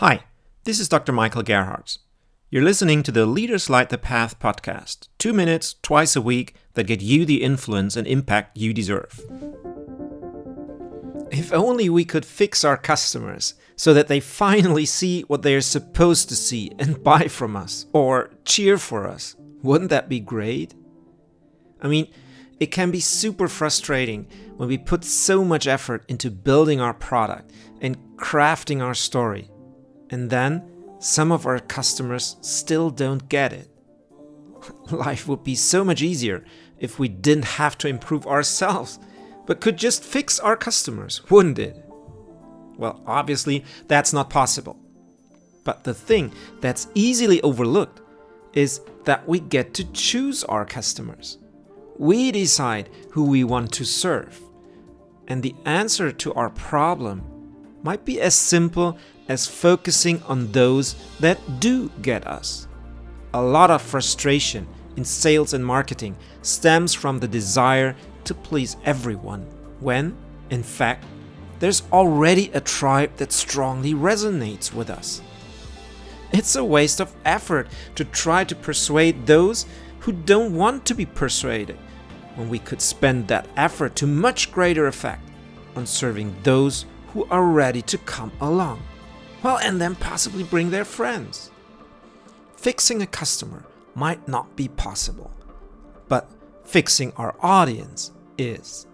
Hi, this is Dr. Michael Gerhardt. You're listening to the Leaders Light the Path podcast, two minutes twice a week that get you the influence and impact you deserve. If only we could fix our customers so that they finally see what they are supposed to see and buy from us or cheer for us, wouldn't that be great? I mean, it can be super frustrating when we put so much effort into building our product and crafting our story and then some of our customers still don't get it. Life would be so much easier if we didn't have to improve ourselves, but could just fix our customers, wouldn't it? Well, obviously, that's not possible. But the thing that's easily overlooked is that we get to choose our customers. We decide who we want to serve. And the answer to our problem might be as simple as focusing on those that do get us. A lot of frustration in sales and marketing stems from the desire to please everyone, when, in fact, there's already a tribe that strongly resonates with us. It's a waste of effort to try to persuade those who don't want to be persuaded, when we could spend that effort to much greater effect on serving those who are ready to come along. Well, and then possibly bring their friends. Fixing a customer might not be possible, but fixing our audience is.